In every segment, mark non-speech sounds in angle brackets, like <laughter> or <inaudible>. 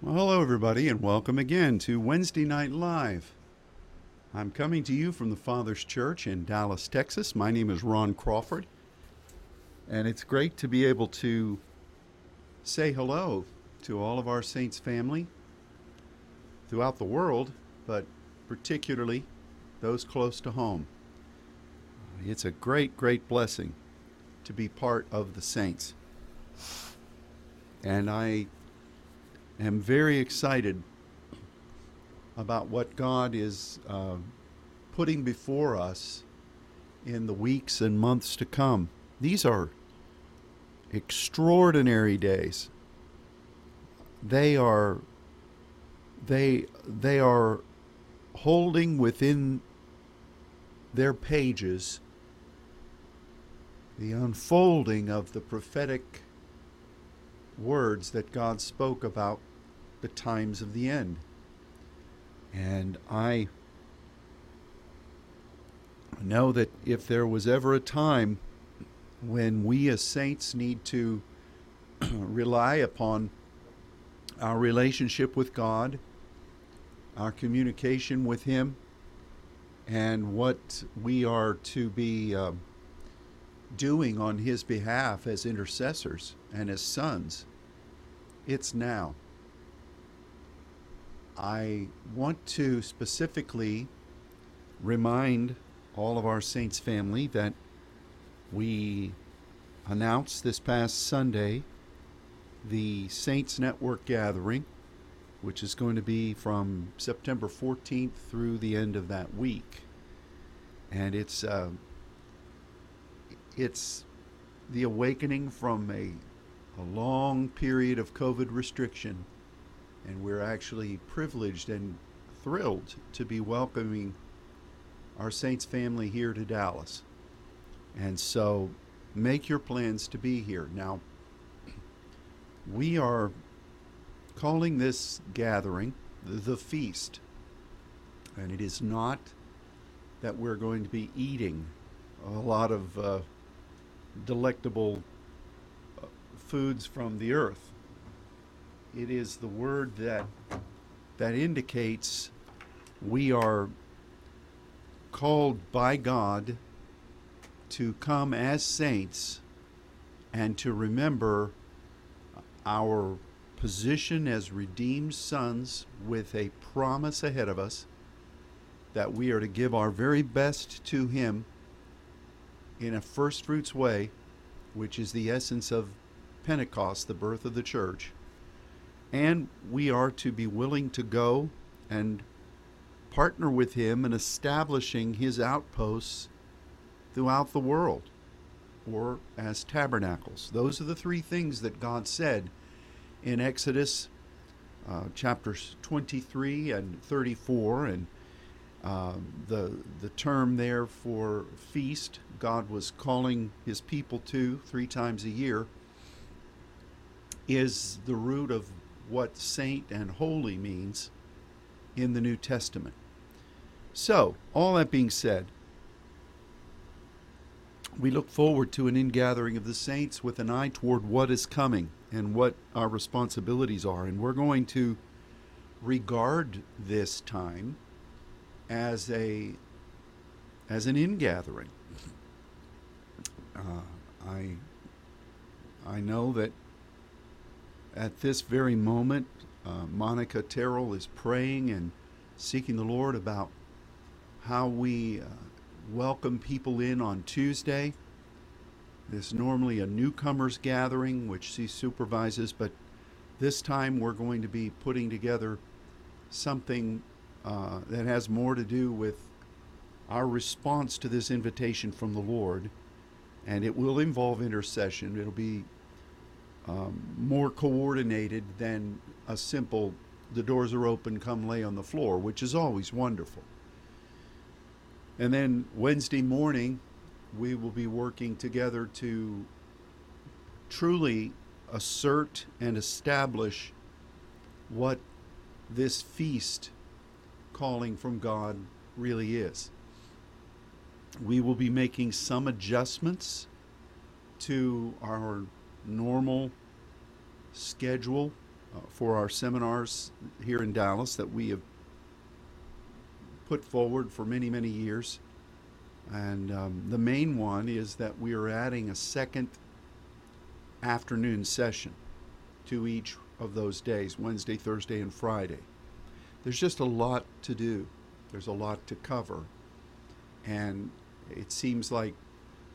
Well, hello, everybody, and welcome again to Wednesday Night Live. I'm coming to you from the Father's Church in Dallas, Texas. My name is Ron Crawford, and it's great to be able to say hello to all of our Saints family throughout the world, but particularly those close to home. It's a great, great blessing to be part of the Saints. And I am very excited about what God is uh, putting before us in the weeks and months to come. These are extraordinary days. They are they they are holding within their pages the unfolding of the prophetic words that God spoke about the times of the end. And I know that if there was ever a time when we as saints need to <clears throat> rely upon our relationship with God, our communication with Him, and what we are to be uh, doing on His behalf as intercessors and as sons, it's now. I want to specifically remind all of our Saints family that we announced this past Sunday the Saints Network gathering, which is going to be from September 14th through the end of that week. And it's uh, it's the awakening from a, a long period of COVID restriction and we're actually privileged and thrilled to be welcoming our Saints family here to Dallas. And so make your plans to be here. Now, we are calling this gathering the feast. And it is not that we're going to be eating a lot of uh, delectable uh, foods from the earth it is the word that that indicates we are called by God to come as saints and to remember our position as redeemed sons with a promise ahead of us that we are to give our very best to Him in a first fruits way, which is the essence of Pentecost, the birth of the church and we are to be willing to go and partner with him in establishing his outposts throughout the world or as tabernacles. Those are the three things that God said in Exodus uh, chapters 23 and 34 and uh, the the term there for feast God was calling his people to three times a year is the root of what saint and holy means in the New Testament. So, all that being said, we look forward to an ingathering of the saints with an eye toward what is coming and what our responsibilities are. And we're going to regard this time as a as an ingathering. Uh, I I know that at this very moment, uh, Monica Terrell is praying and seeking the Lord about how we uh, welcome people in on Tuesday. There's normally a newcomers gathering, which she supervises, but this time we're going to be putting together something uh, that has more to do with our response to this invitation from the Lord. And it will involve intercession. It'll be um, more coordinated than a simple the doors are open, come lay on the floor, which is always wonderful. And then Wednesday morning, we will be working together to truly assert and establish what this feast calling from God really is. We will be making some adjustments to our normal schedule uh, for our seminars here in Dallas that we have put forward for many, many years. And um, the main one is that we are adding a second afternoon session to each of those days Wednesday, Thursday, and Friday. There's just a lot to do, there's a lot to cover. And it seems like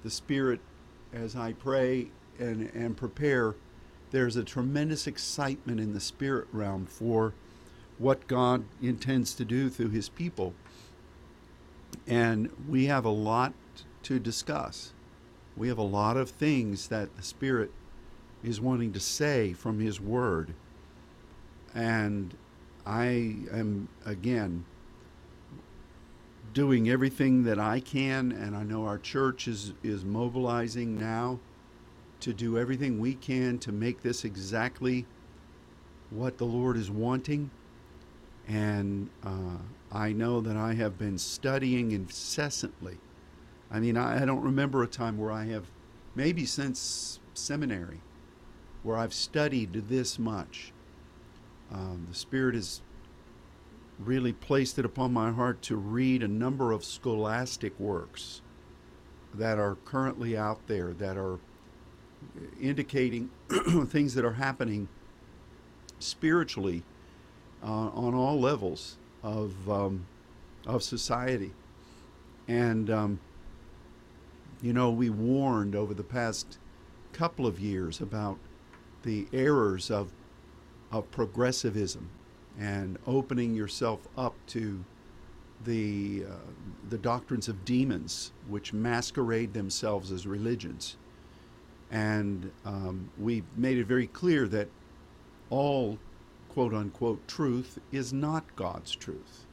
the Spirit, as I pray and, and prepare, there's a tremendous excitement in the spirit realm for what God intends to do through His people. And we have a lot to discuss. We have a lot of things that the Spirit is wanting to say from His Word. And I am, again, doing everything that I can, and I know our church is, is mobilizing now to do everything we can to make this exactly what the Lord is wanting. And uh, I know that I have been studying incessantly. I mean, I, I don't remember a time where I have, maybe since seminary, where I've studied this much. Um, the Spirit has really placed it upon my heart to read a number of scholastic works that are currently out there that are indicating <clears throat> things that are happening spiritually uh, on all levels of um, of society, and um, you know we warned over the past couple of years about the errors of of progressivism and opening yourself up to the uh, the doctrines of demons, which masquerade themselves as religions. And um, we made it very clear that all quote unquote truth is not God's truth.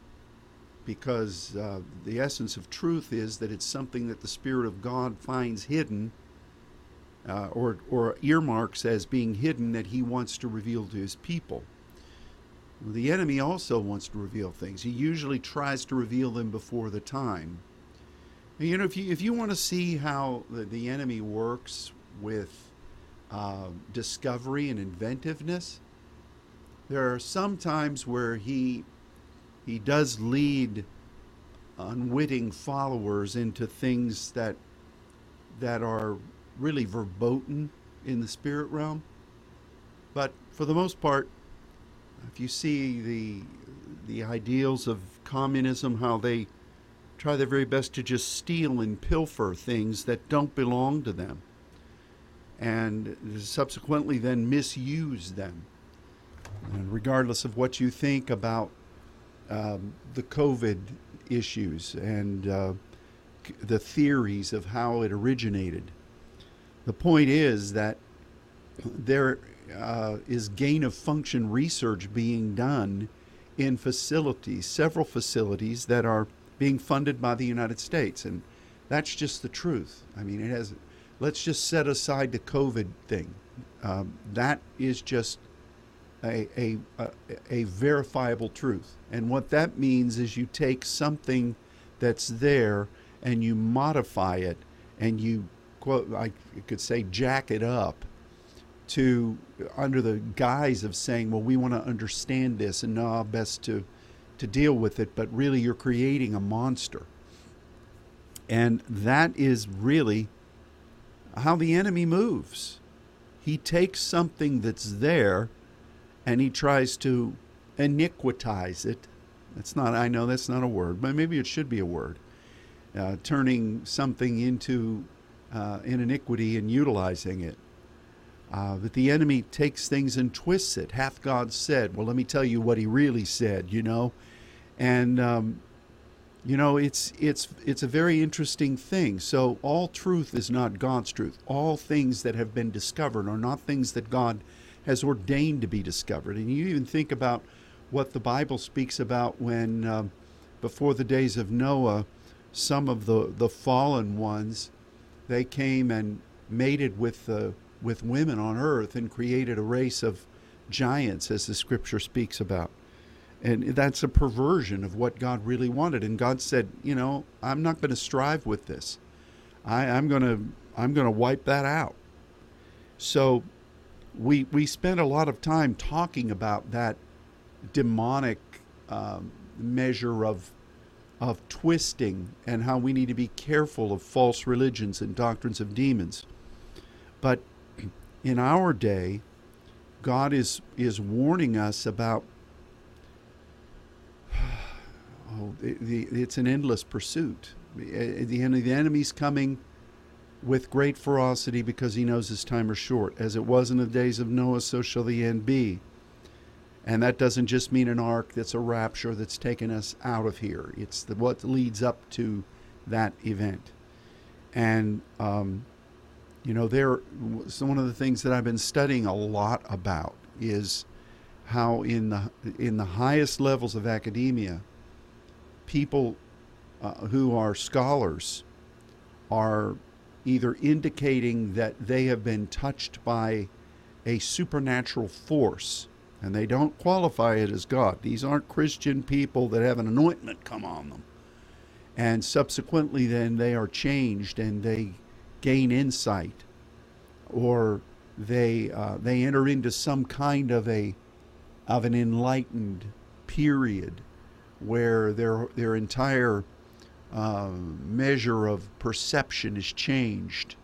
Because uh, the essence of truth is that it's something that the Spirit of God finds hidden uh, or, or earmarks as being hidden that He wants to reveal to His people. The enemy also wants to reveal things. He usually tries to reveal them before the time. You know, if you if you want to see how the, the enemy works with uh, discovery and inventiveness. There are some times where he he does lead unwitting followers into things that that are really verboten in the spirit realm. But for the most part, if you see the the ideals of communism, how they try their very best to just steal and pilfer things that don't belong to them and subsequently then misuse them. And regardless of what you think about um, the COVID issues and uh, the theories of how it originated, the point is that there uh, is gain of function research being done in facilities, several facilities that are being funded by the United States. And that's just the truth. I mean, it has let's just set aside the COVID thing. Um, that is just a, a, a, a verifiable truth. And what that means is you take something that's there and you modify it and you, quote, I could say, jack it up to under the guise of saying, well, we want to understand this and know best to, to deal with it. But really, you're creating a monster. And that is really how the enemy moves. He takes something that's there and he tries to iniquitize it. That's not, I know that's not a word, but maybe it should be a word. Uh, turning something into uh, an iniquity and utilizing it. Uh, that the enemy takes things and twists it. Hath God said? Well, let me tell you what he really said, you know? And um, you know, it's it's it's a very interesting thing. So all truth is not God's truth. All things that have been discovered are not things that God has ordained to be discovered. And you even think about what the Bible speaks about when, um, before the days of Noah, some of the the fallen ones, they came and mated with the with women on earth and created a race of giants, as the Scripture speaks about. And that's a perversion of what God really wanted. And God said, you know, I'm not going to strive with this. I, I'm going to I'm going to wipe that out. So we we spent a lot of time talking about that demonic um, measure of of twisting and how we need to be careful of false religions and doctrines of demons. But in our day, God is is warning us about. Oh, the, the, it's an endless pursuit. The, the enemy's coming with great ferocity because he knows his time is short. As it was in the days of Noah, so shall the end be. And that doesn't just mean an ark that's a rapture that's taken us out of here. It's the, what leads up to that event. And, um, you know, there, so one of the things that I've been studying a lot about is how in the, in the highest levels of academia, people uh, who are scholars are either indicating that they have been touched by a supernatural force and they don't qualify it as God. These aren't Christian people that have an anointment come on them. And subsequently, then they are changed and they gain insight or they, uh, they enter into some kind of, a, of an enlightened period where their, their entire uh, measure of perception is changed.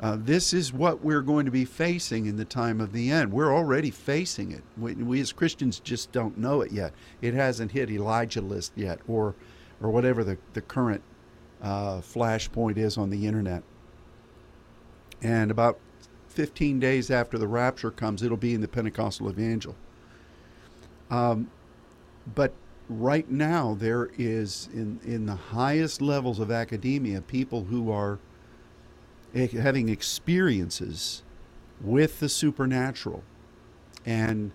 Uh, this is what we're going to be facing in the time of the end. We're already facing it. We, we, as Christians just don't know it yet. It hasn't hit Elijah list yet, or or whatever the the current uh, flashpoint is on the internet. And about 15 days after the rapture comes, it'll be in the Pentecostal Evangel. Um, but right now there is in in the highest levels of academia people who are having experiences with the supernatural. And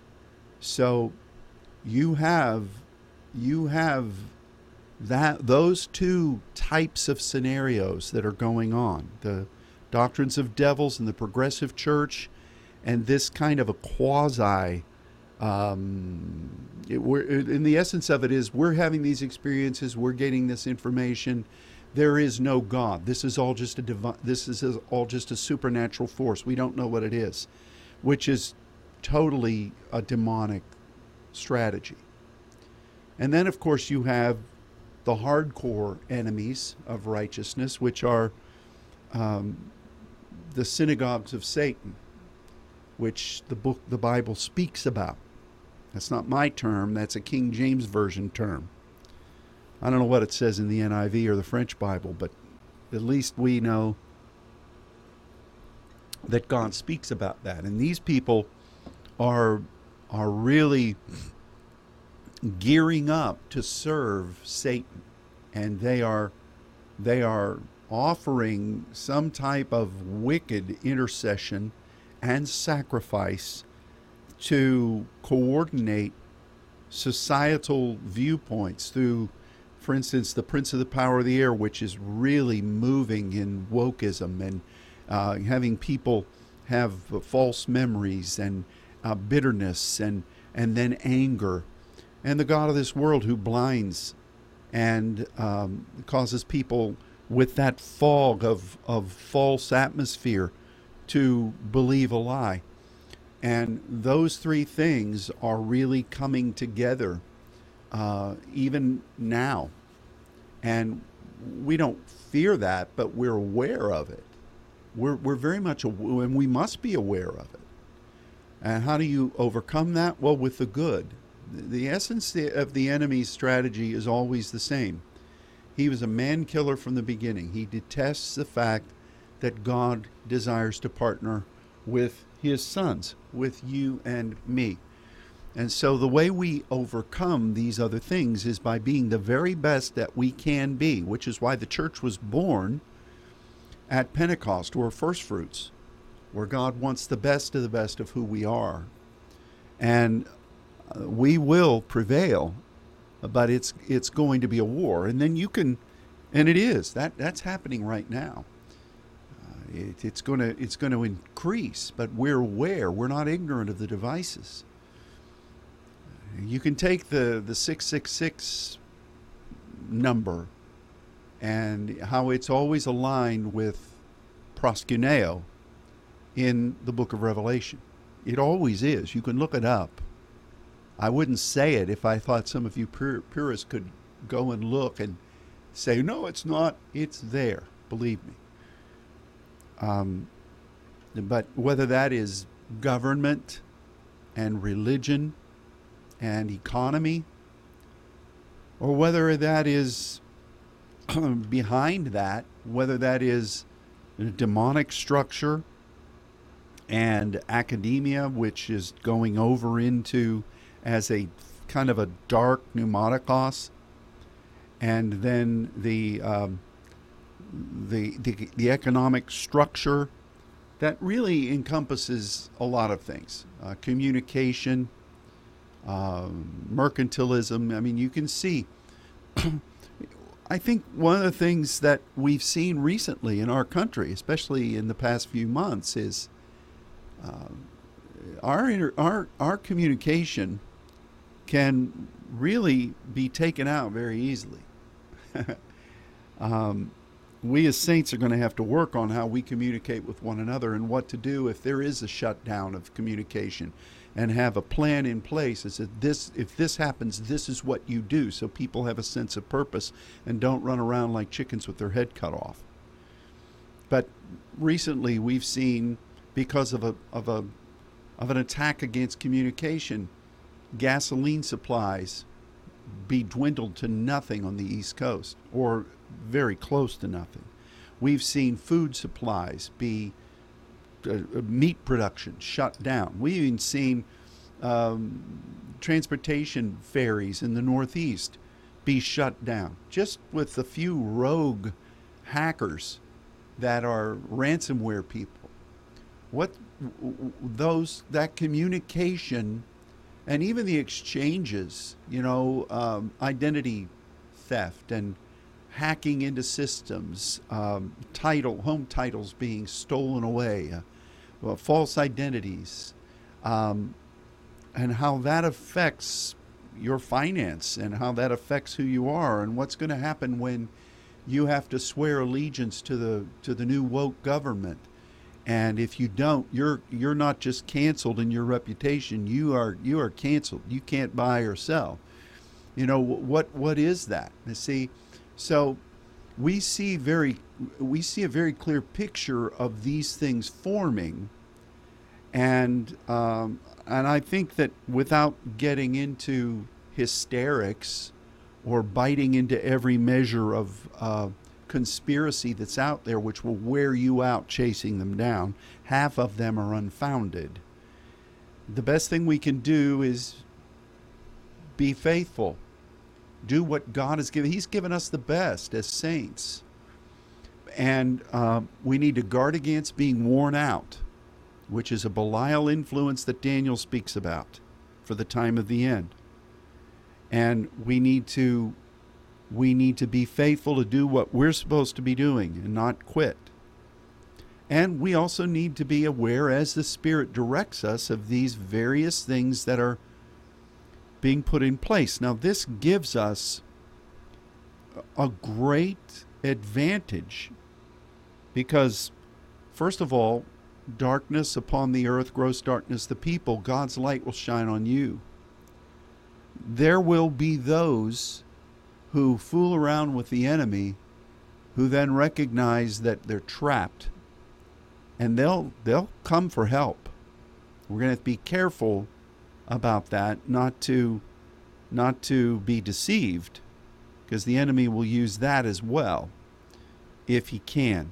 so you have you have that those two types of scenarios that are going on the doctrines of devils and the progressive church and this kind of a quasi um, it, we're, in the essence of it is we're having these experiences, we're getting this information. There is no God. This is all just a divine. This is all just a supernatural force. We don't know what it is, which is totally a demonic strategy. And then, of course, you have the hardcore enemies of righteousness, which are um, the synagogues of Satan, which the book, the Bible speaks about. That's not my term, that's a King James Version term. I don't know what it says in the NIV or the French Bible, but at least we know that God speaks about that. And these people are are really gearing up to serve Satan. And they are they are offering some type of wicked intercession and sacrifice to coordinate societal viewpoints through, for instance, the Prince of the Power of the Air, which is really moving in wokeism and uh, having people have false memories and uh, bitterness and and then anger, and the God of this world who blinds and um, causes people with that fog of of false atmosphere to believe a lie. And those three things are really coming together uh, even now. And we don't fear that, but we're aware of it. We're, we're very much, and we must be aware of it. And how do you overcome that? Well, with the good. The essence of the enemy's strategy is always the same. He was a man killer from the beginning. He detests the fact that God desires to partner with his sons, with you and me. And so the way we overcome these other things is by being the very best that we can be, which is why the church was born at Pentecost or first fruits, where God wants the best of the best of who we are. And uh, we will prevail, but it's it's going to be a war. And then you can and it is. That that's happening right now. It, it's going to it's going to increase, but we're aware. We're not ignorant of the devices. You can take the the six six six number and how it's always aligned with proskuneo in the book of Revelation. It always is. You can look it up. I wouldn't say it if I thought some of you pur- purists could go and look and say, no, it's not. It's there. Believe me. Um, but whether that is government and religion and economy, or whether that is <clears throat> behind that, whether that is a demonic structure and academia, which is going over into as a kind of a dark pneumaticos, and then the um, the, the the economic structure that really encompasses a lot of things: uh, communication, uh, mercantilism. I mean, you can see. <clears throat> I think one of the things that we've seen recently in our country, especially in the past few months, is uh, our inter- our our communication can really be taken out very easily. <laughs> um, we as saints are going to have to work on how we communicate with one another and what to do if there is a shutdown of communication and have a plan in place if this if this happens this is what you do. So people have a sense of purpose and don't run around like chickens with their head cut off. But recently we've seen because of a of a of an attack against communication gasoline supplies be dwindled to nothing on the East Coast or very close to nothing. We've seen food supplies be uh, uh, meat production shut down. We've even seen um, transportation ferries in the Northeast be shut down just with a few rogue hackers that are ransomware people. What those that communication and even the exchanges, you know, um, identity theft and hacking into systems, um, title, home titles being stolen away, uh, well, false identities, um, and how that affects your finance and how that affects who you are and what's going to happen when you have to swear allegiance to the to the new woke government. And if you don't you're you're not just canceled in your reputation you are you are canceled. You can't buy or sell. You know what what is that? You see so we see very we see a very clear picture of these things forming and um, and I think that without getting into hysterics or biting into every measure of uh, conspiracy that's out there which will wear you out chasing them down. Half of them are unfounded. The best thing we can do is be faithful. Do what God has given. He's given us the best as saints. And uh, we need to guard against being worn out, which is a Belial influence that Daniel speaks about for the time of the end. And we need to we need to be faithful to do what we're supposed to be doing and not quit. And we also need to be aware as the Spirit directs us of these various things that are being put in place. Now, this gives us a great advantage because, first of all, darkness upon the earth, gross darkness the people, God's light will shine on you. There will be those who fool around with the enemy who then recognize that they're trapped and they'll they'll come for help. We're going to, to be careful about that not to not to be deceived because the enemy will use that as well if he can.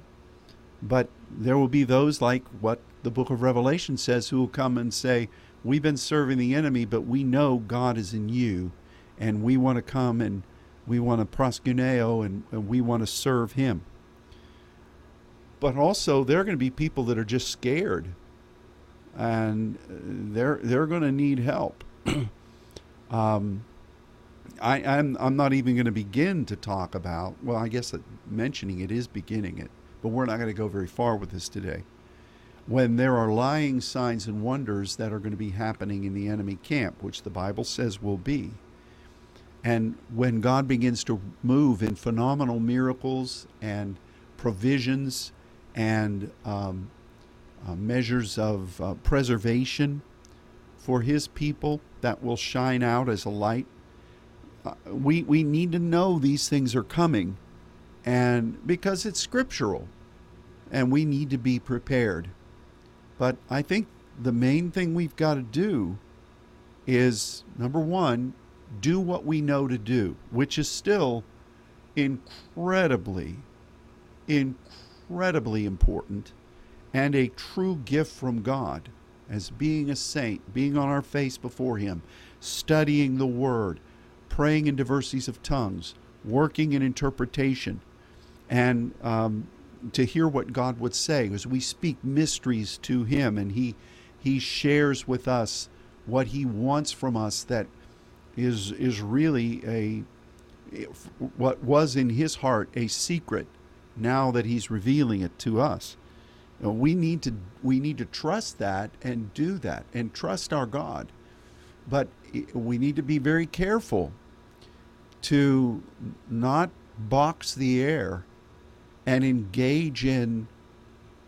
But there will be those like what the book of Revelation says who will come and say, We've been serving the enemy, but we know God is in you, and we want to come and we want to proskuneo and, and we want to serve him. But also, there are going to be people that are just scared, and they're they're going to need help. <clears throat> um, I, I'm I'm not even going to begin to talk about. Well, I guess mentioning it is beginning it, but we're not going to go very far with this today. When there are lying signs and wonders that are going to be happening in the enemy camp, which the Bible says will be, and when God begins to move in phenomenal miracles and provisions and um, uh, measures of uh, preservation for His people that will shine out as a light. Uh, we, we need to know these things are coming, and because it's scriptural, and we need to be prepared. But I think the main thing we've got to do is number one, do what we know to do, which is still incredibly, incredibly important and a true gift from God as being a saint, being on our face before Him, studying the Word, praying in diversities of tongues, working in interpretation, and um, to hear what God would say as we speak mysteries to Him and He He shares with us what He wants from us that is is really a what was in His heart a secret now that He's revealing it to us. We need to we need to trust that and do that and trust our God. But we need to be very careful to not box the air and engage in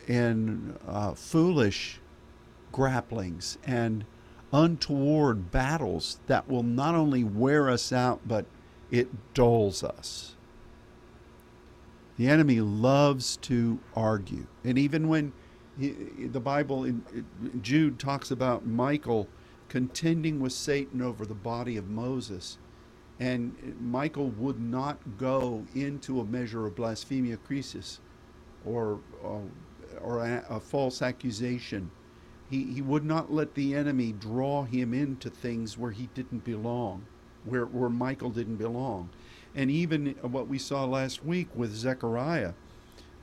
in uh, foolish grapplings and untoward battles that will not only wear us out but it dulls us. The enemy loves to argue, and even when he, the Bible in Jude talks about Michael contending with Satan over the body of Moses and Michael would not go into a measure of blasphemia crisis or, uh, or a, a, false accusation. He, he would not let the enemy draw him into things where he didn't belong, where, where Michael didn't belong. And even what we saw last week with Zechariah,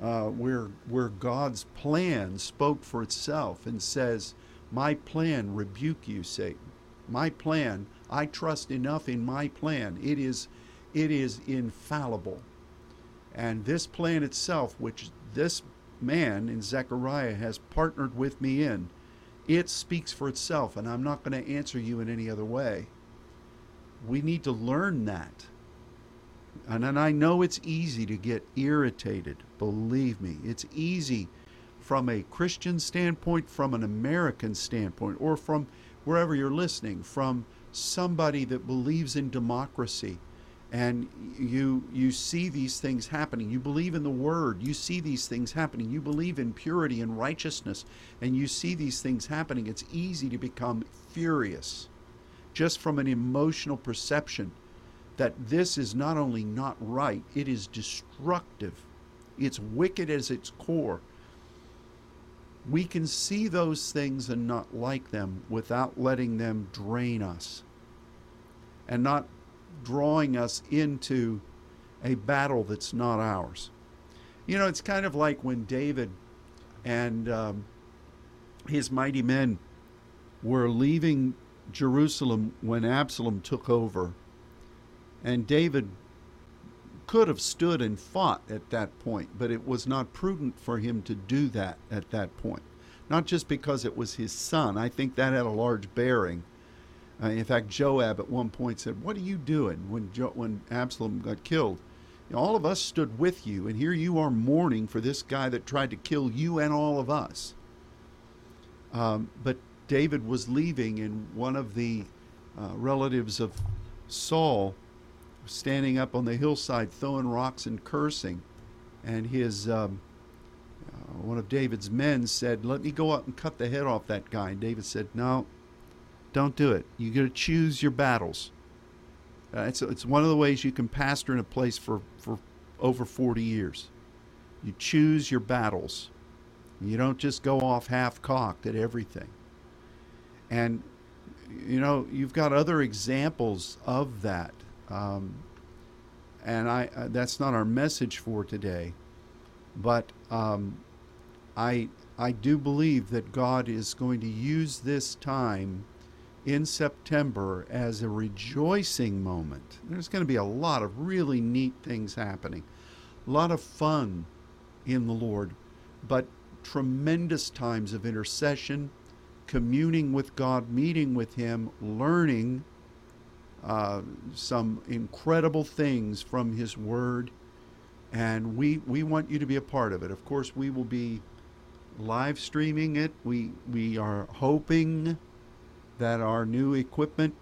uh, where, where God's plan spoke for itself and says, My plan rebuke you, Satan. My plan I trust enough in my plan. It is, it is infallible. And this plan itself, which this man in Zechariah has partnered with me in, it speaks for itself, and I'm not going to answer you in any other way. We need to learn that. And, and I know it's easy to get irritated. Believe me, it's easy from a Christian standpoint, from an American standpoint, or from wherever you're listening, from somebody that believes in democracy. And you you see these things happening. You believe in the word. You see these things happening. You believe in purity and righteousness. And you see these things happening. It's easy to become furious just from an emotional perception that this is not only not right it is destructive it's wicked as its core we can see those things and not like them without letting them drain us and not drawing us into a battle that's not ours. You know, it's kind of like when David and um, his mighty men were leaving Jerusalem when Absalom took over. And David could have stood and fought at that point, but it was not prudent for him to do that at that point. Not just because it was his son, I think that had a large bearing. Uh, in fact, Joab at one point said, What are you doing when, jo- when Absalom got killed? All of us stood with you, and here you are mourning for this guy that tried to kill you and all of us. Um, but David was leaving, and one of the uh, relatives of Saul standing up on the hillside throwing rocks and cursing. And his um, uh, one of David's men said, "Let me go out and cut the head off that guy." And David said, "No, don't do it. You got to choose your battles." Uh, it's it's one of the ways you can pastor in a place for for over 40 years. You choose your battles. You don't just go off half cocked at everything. And you know, you've got other examples of that. Um, and I uh, that's not our message for today, but um, I I do believe that God is going to use this time in September as a rejoicing moment. There's going to be a lot of really neat things happening, a lot of fun in the Lord, but tremendous times of intercession, communing with God, meeting with Him, learning uh, some incredible things from His Word, and we we want you to be a part of it. Of course, we will be live streaming it. We we are hoping that our new equipment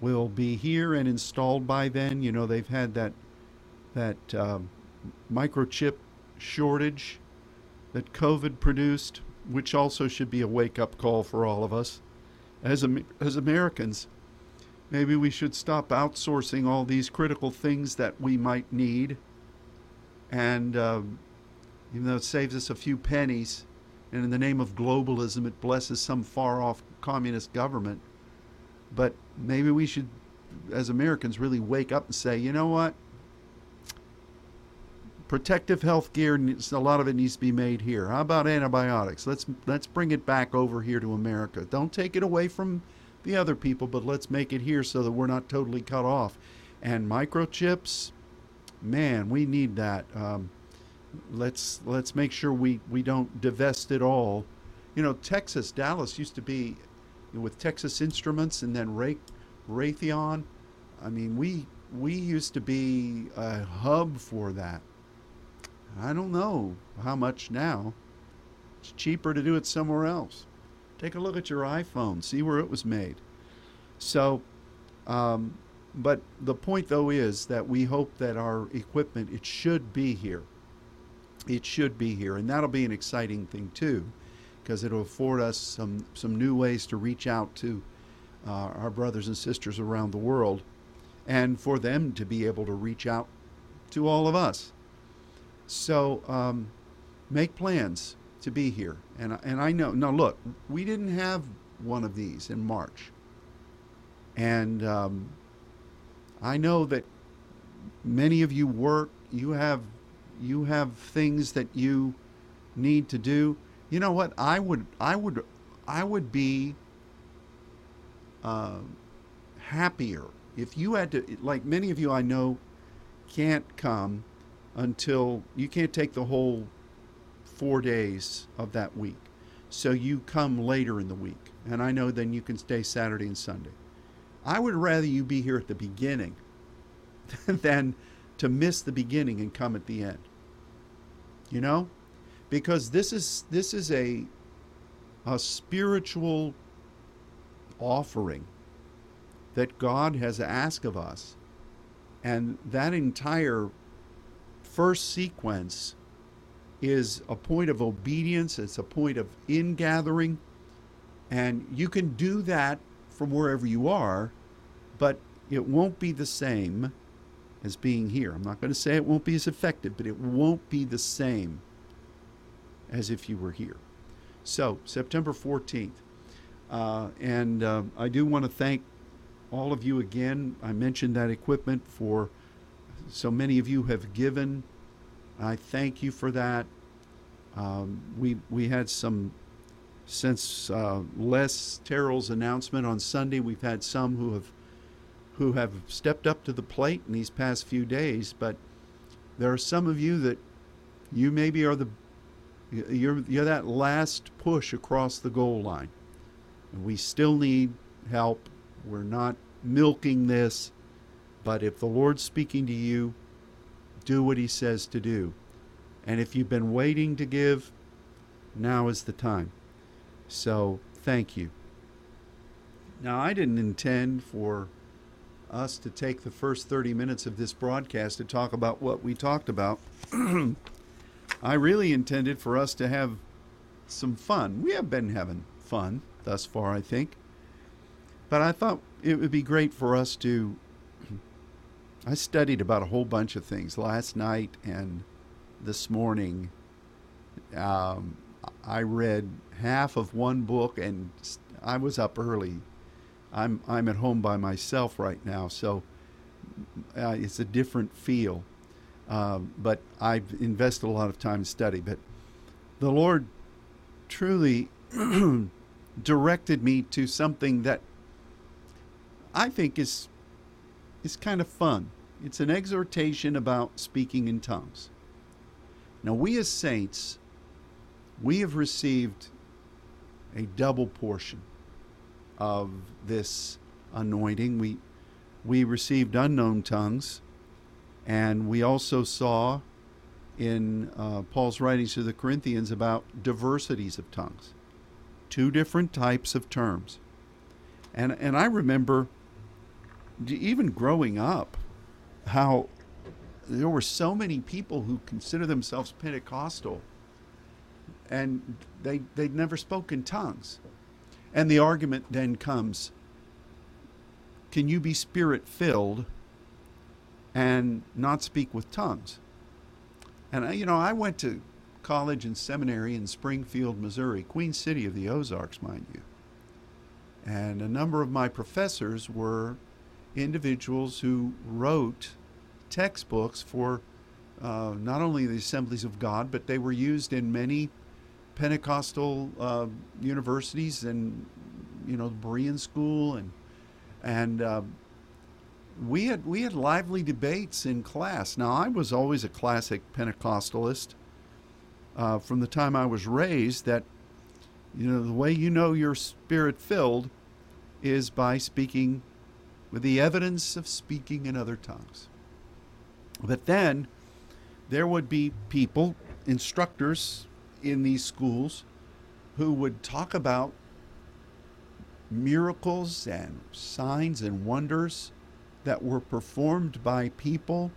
will be here and installed by then. You know, they've had that that um, microchip shortage that COVID produced, which also should be a wake up call for all of us as as Americans. Maybe we should stop outsourcing all these critical things that we might need, and um, even though it saves us a few pennies, and in the name of globalism, it blesses some far off communist government. But maybe we should, as Americans, really wake up and say, you know what? Protective health gear, a lot of it needs to be made here. How about antibiotics? Let's let's bring it back over here to America. Don't take it away from the other people, but let's make it here so that we're not totally cut off. And microchips, man, we need that. Um, let's let's make sure we we don't divest it all. You know, Texas, Dallas used to be with Texas Instruments and then Ray, Raytheon. I mean, we we used to be a hub for that. I don't know how much now. It's cheaper to do it somewhere else. Take a look at your iPhone, see where it was made. So, um, but the point though is that we hope that our equipment it should be here it should be here, and that'll be an exciting thing too, because it'll afford us some some new ways to reach out to uh, our brothers and sisters around the world, and for them to be able to reach out to all of us. So um, make plans to be here, and and I know now. Look, we didn't have one of these in March, and um, I know that many of you work. You have you have things that you need to do. You know what? I would, I would, I would be uh, happier if you had to. Like many of you I know, can't come until you can't take the whole four days of that week. So you come later in the week, and I know then you can stay Saturday and Sunday. I would rather you be here at the beginning <laughs> than to miss the beginning and come at the end you know because this is this is a a spiritual offering that God has asked of us and that entire first sequence is a point of obedience it's a point of ingathering and you can do that from wherever you are but it won't be the same as being here. I'm not going to say it won't be as effective, but it won't be the same as if you were here. So, September 14th. Uh, and uh, I do want to thank all of you again. I mentioned that equipment for so many of you have given. I thank you for that. Um, we we had some since uh, Les Terrell's announcement on Sunday. We've had some who have who have stepped up to the plate in these past few days, but there are some of you that you maybe are the you're, you're that last push across the goal line. And we still need help. We're not milking this, but if the Lord's speaking to you, do what He says to do. And if you've been waiting to give, now is the time. So thank you. Now, I didn't intend for us to take the first 30 minutes of this broadcast to talk about what we talked about. <clears throat> I really intended for us to have some fun. We have been having fun thus far, I think. But I thought it would be great for us to. I studied about a whole bunch of things last night and this morning. Um, I read half of one book and I was up early I'm I'm at home by myself right now, so uh, it's a different feel. Um, but I've invested a lot of time in study. But the Lord truly <clears throat> directed me to something that I think is is kind of fun. It's an exhortation about speaking in tongues. Now, we as saints, we have received a double portion of this anointing. We we received unknown tongues, and we also saw in uh, Paul's writings to the Corinthians about diversities of tongues, two different types of terms. And and I remember even growing up how there were so many people who consider themselves Pentecostal and they they'd never spoken tongues. And the argument then comes can you be spirit filled and not speak with tongues? And you know, I went to college and seminary in Springfield, Missouri, Queen City of the Ozarks, mind you. And a number of my professors were individuals who wrote textbooks for uh, not only the Assemblies of God, but they were used in many Pentecostal uh, universities and you know Berean School and and uh, we had we had lively debates in class. Now I was always a classic Pentecostalist uh, from the time I was raised. That you know the way you know you're spirit filled is by speaking with the evidence of speaking in other tongues. But then there would be people, instructors in these schools, who would talk about miracles and signs and wonders that were performed by people,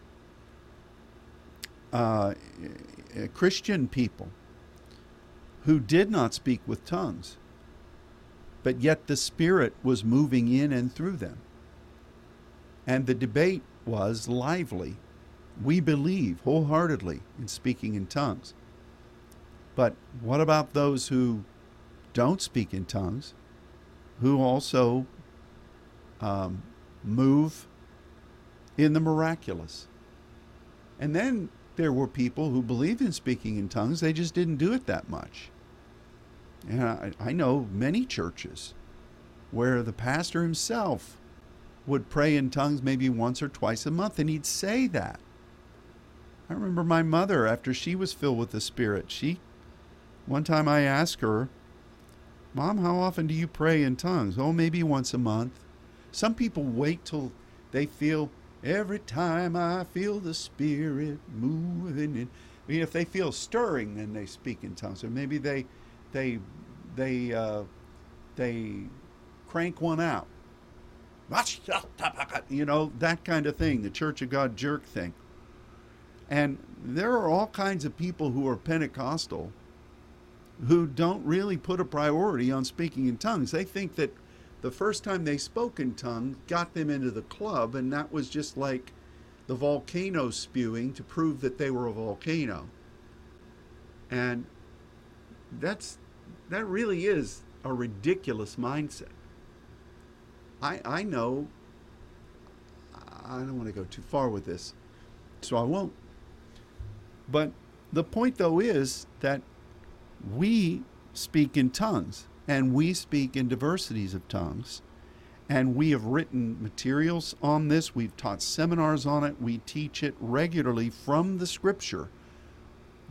uh, Christian people, who did not speak with tongues, but yet the Spirit was moving in and through them. And the debate was lively. We believe wholeheartedly in speaking in tongues. But what about those who don't speak in tongues, who also um, move in the miraculous? And then there were people who believed in speaking in tongues, they just didn't do it that much. And I, I know many churches where the pastor himself would pray in tongues maybe once or twice a month, and he'd say that. I remember my mother, after she was filled with the Spirit, she, one time I asked her, Mom, how often do you pray in tongues? Oh, maybe once a month. Some people wait till they feel every time I feel the Spirit moving. In. I mean, if they feel stirring, then they speak in tongues. Or maybe they, they, they, uh, they crank one out you know, that kind of thing, the Church of God jerk thing. And there are all kinds of people who are Pentecostal who don't really put a priority on speaking in tongues. They think that the first time they spoke in tongues got them into the club, and that was just like the volcano spewing to prove that they were a volcano. And that's that really is a ridiculous mindset. I, I know I don't want to go too far with this, so I won't. But the point, though, is that we speak in tongues and we speak in diversities of tongues. And we have written materials on this. We've taught seminars on it. We teach it regularly from the scripture.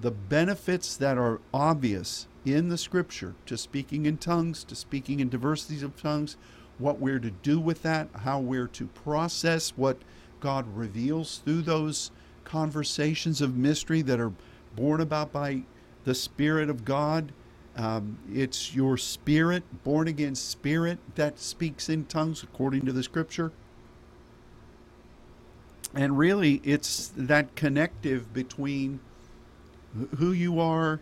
The benefits that are obvious in the scripture to speaking in tongues, to speaking in diversities of tongues, what we're to do with that, how we're to process what God reveals through those conversations of mystery that are born about by the Spirit of God. Um, it's your spirit, born again spirit, that speaks in tongues according to the scripture. And really, it's that connective between who you are,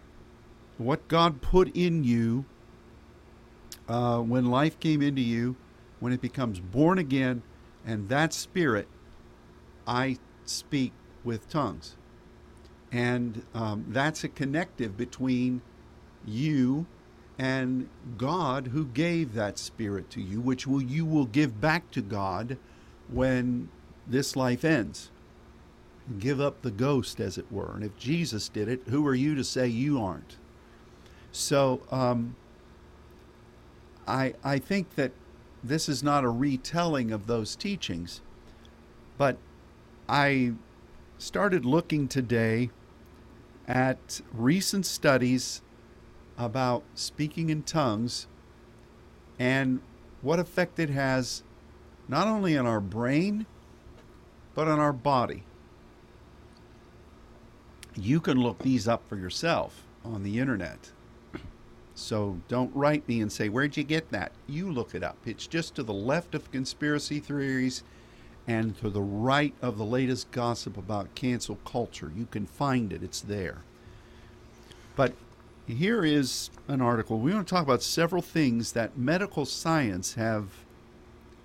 what God put in you uh, when life came into you, when it becomes born again, and that spirit, I speak with tongues. And um, that's a connective between you and God who gave that spirit to you, which will you will give back to God when this life ends. Give up the ghost, as it were. And if Jesus did it, who are you to say you aren't? So um, I I think that this is not a retelling of those teachings, but I started looking today at recent studies about speaking in tongues and what effect it has not only on our brain but on our body. You can look these up for yourself on the internet. So don't write me and say, Where'd you get that? You look it up. It's just to the left of conspiracy theories and to the right of the latest gossip about cancel culture. You can find it, it's there. But here is an article. We want to talk about several things that medical science have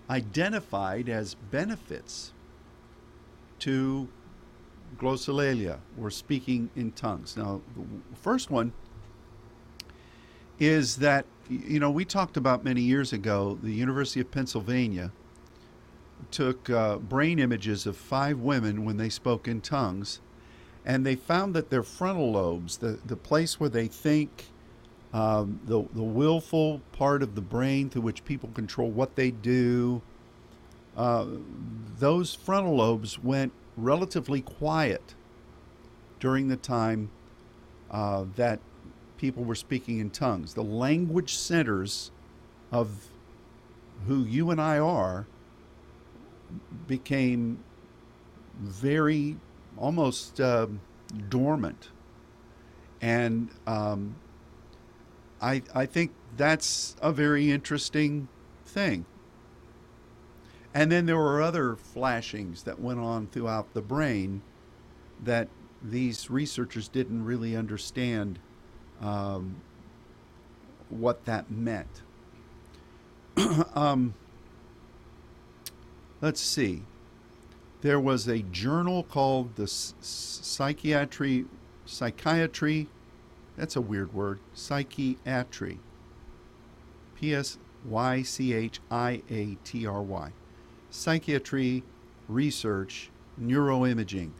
identified as benefits to glossolalia, or speaking in tongues. Now, the first one is that, you know, we talked about many years ago, the University of Pennsylvania took uh, brain images of five women when they spoke in tongues, and they found that their frontal lobes, the, the place where they think, um, the, the willful part of the brain through which people control what they do, uh, those frontal lobes went relatively quiet during the time uh, that people were speaking in tongues. The language centers of who you and I are became very almost uh, dormant. And um, I, I think that's a very interesting thing. And then there were other flashings that went on throughout the brain that these researchers didn't really understand um, what that meant. <clears throat> um, let's see. There was a journal called the Psychiatry, Psychiatry, that's a weird word, Psychiatry, P S Y C H I A T R Y, Psychiatry Research Neuroimaging.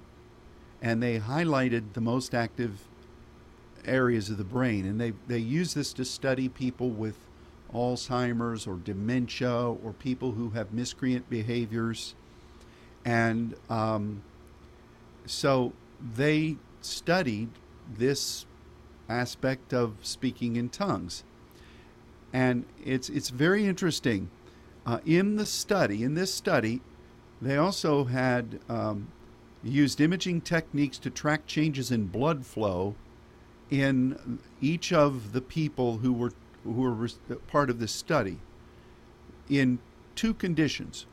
And they highlighted the most active areas of the brain. And they, they use this to study people with Alzheimer's or dementia or people who have miscreant behaviors. And um, so they studied this aspect of speaking in tongues. And it's, it's very interesting. Uh, in the study, in this study, they also had um, used imaging techniques to track changes in blood flow in each of the people who were who were part of this study in two conditions.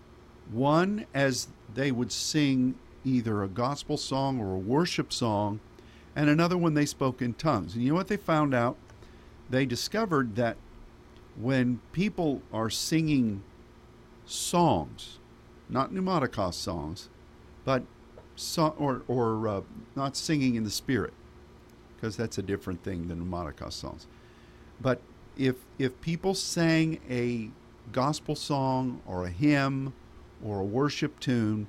One, as they would sing either a gospel song or a worship song, and another when they spoke in tongues. And you know what they found out? They discovered that when people are singing songs, not pneumaticos songs, but so, or or uh, not singing in the spirit, because that's a different thing than pneumaticos songs. But if if people sang a gospel song or a hymn or a worship tune,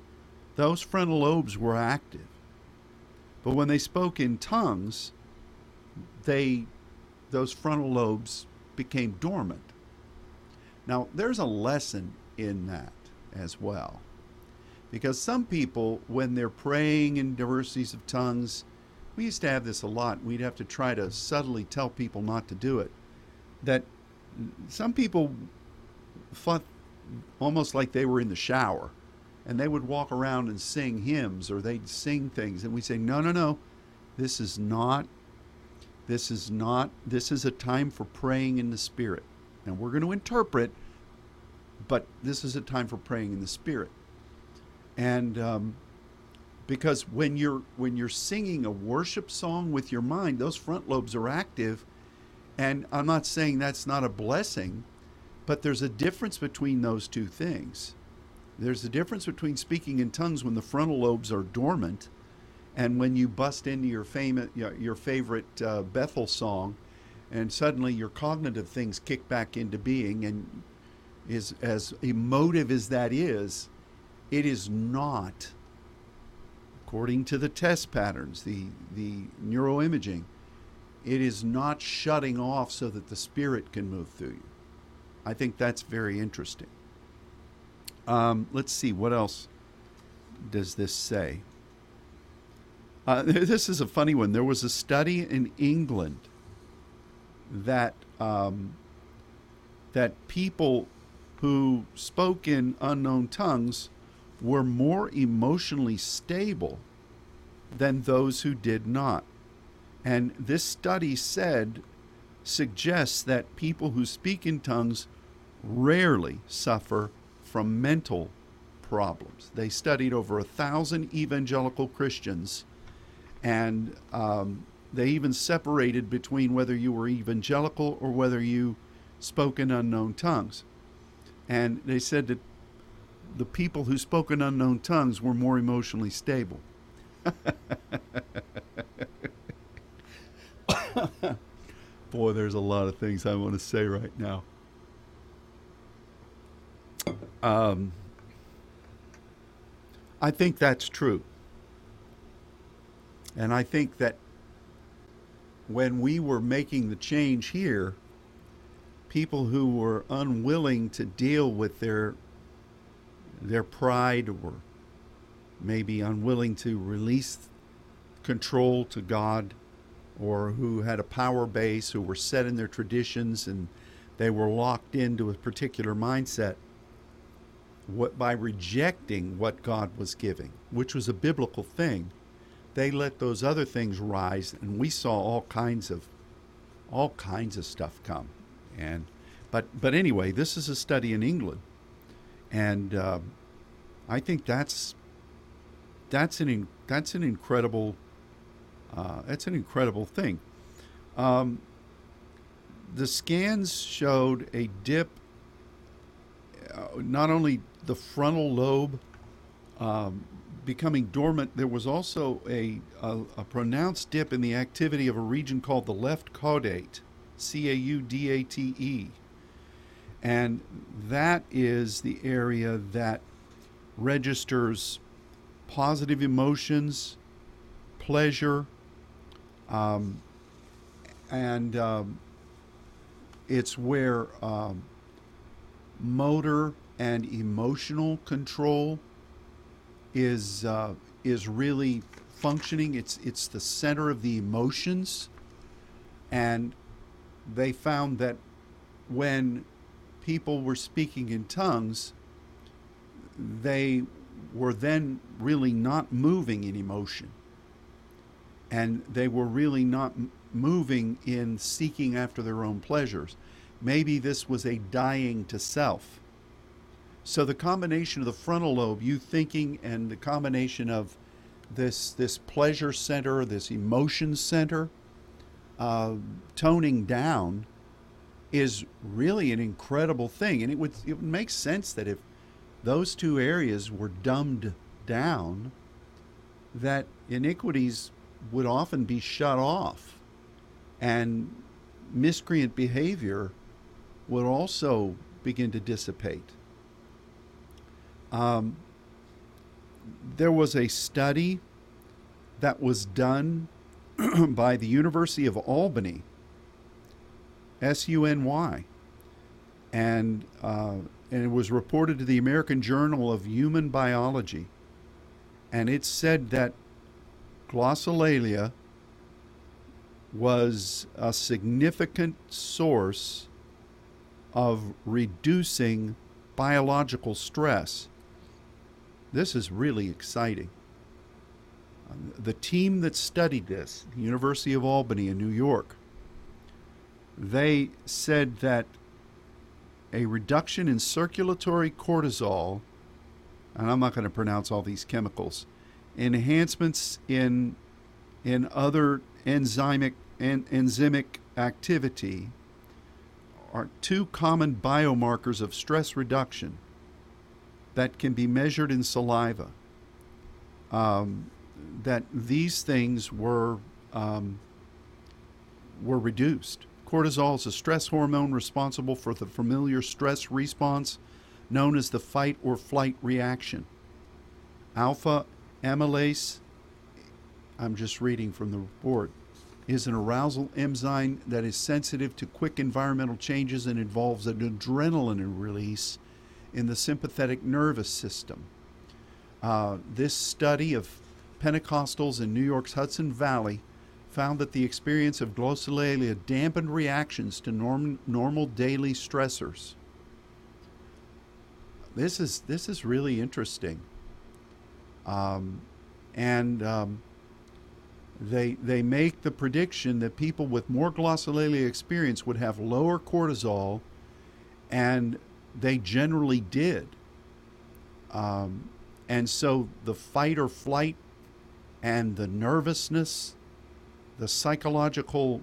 those frontal lobes were active. But when they spoke in tongues, they those frontal lobes became dormant. Now, there's a lesson in that as well. Because some people, when they're praying in diversities of tongues, we used to have this a lot. We'd have to try to subtly tell people not to do it. That some people thought almost like they were in the shower and they would walk around and sing hymns or they'd sing things and we say no no no this is not this is not this is a time for praying in the spirit and we're going to interpret but this is a time for praying in the spirit and um, because when you're when you're singing a worship song with your mind those front lobes are active. And i'm not saying that's not a blessing but there's a difference between those two things. There's a difference between speaking in tongues when the frontal lobes are dormant and when you bust into your famous your favorite uh, bethel song and suddenly your cognitive things kick back into being and is as emotive as that is it is not, according to the test patterns, the, the neuroimaging, it is not shutting off so that the spirit can move through you. I think that's very interesting. Um, let's see, what else does this say? Uh, <laughs> this is a funny one. There was a study in England that um, that people who spoke in unknown tongues were more emotionally stable than those who did not. And this study said suggests that people who speak in tongues rarely suffer from mental problems. They studied over a thousand evangelical Christians, and um, they even separated between whether you were evangelical or whether you spoke in unknown tongues. And they said that the people who spoke in unknown tongues were more emotionally stable. <laughs> Boy, there's a lot of things I want to say right now. Um, I think that's true. And I think that when we were making the change here, people who were unwilling to deal with their their pride or maybe unwilling to release control to God or who had a power base who were set in their traditions and they were locked into a particular mindset what by rejecting what God was giving which was a biblical thing they let those other things rise and we saw all kinds of all kinds of stuff come. And but but anyway this is a study in England and uh, I think that's that's an that's an incredible uh, that's an incredible thing. Um, the scans showed a dip, uh, not only the frontal lobe um, becoming dormant, there was also a, a, a, pronounced dip in the activity of a region called the left caudate, C A U D A T E. And that is the area that registers positive emotions, pleasure, um, and um, it's where um, motor and emotional control is uh, is really functioning. It's it's the center of the emotions, and they found that when people were speaking in tongues, they were then really not moving in emotion. And they were really not moving in seeking after their own pleasures. Maybe this was a dying to self. So the combination of the frontal lobe, you thinking, and the combination of this this pleasure center, this emotion center, uh, toning down, is really an incredible thing. And it would it would make sense that if those two areas were dumbed down, that iniquities would often be shut off and miscreant behavior would also begin to dissipate. Um, there was a study that was done <clears throat> by the University of Albany, S U N Y, and uh, and it was reported to the American Journal of Human Biology. And it said that glossolalia was a significant source of reducing biological stress. This is really exciting. The team that studied this, the University of Albany in New York, they said that a reduction in circulatory cortisol, and I'm not going to pronounce all these chemicals, enhancements in in other enzymic enzymic activity are two common biomarkers of stress reduction that can be measured in saliva. Um, that these things were um, were reduced. Cortisol is a stress hormone responsible for the familiar stress response known as the fight or flight reaction. Alpha amylase, I'm just reading from the report, is an arousal enzyme that is sensitive to quick environmental changes and involves an adrenaline release in the sympathetic nervous system. Uh, this study of Pentecostals in New York's Hudson Valley found that the experience of glossolalia dampened reactions to norm, normal daily stressors. This is this is really interesting, um, and um, they they make the prediction that people with more glossolalia experience would have lower cortisol, and they generally did. Um, and so the fight or flight and the nervousness, the psychological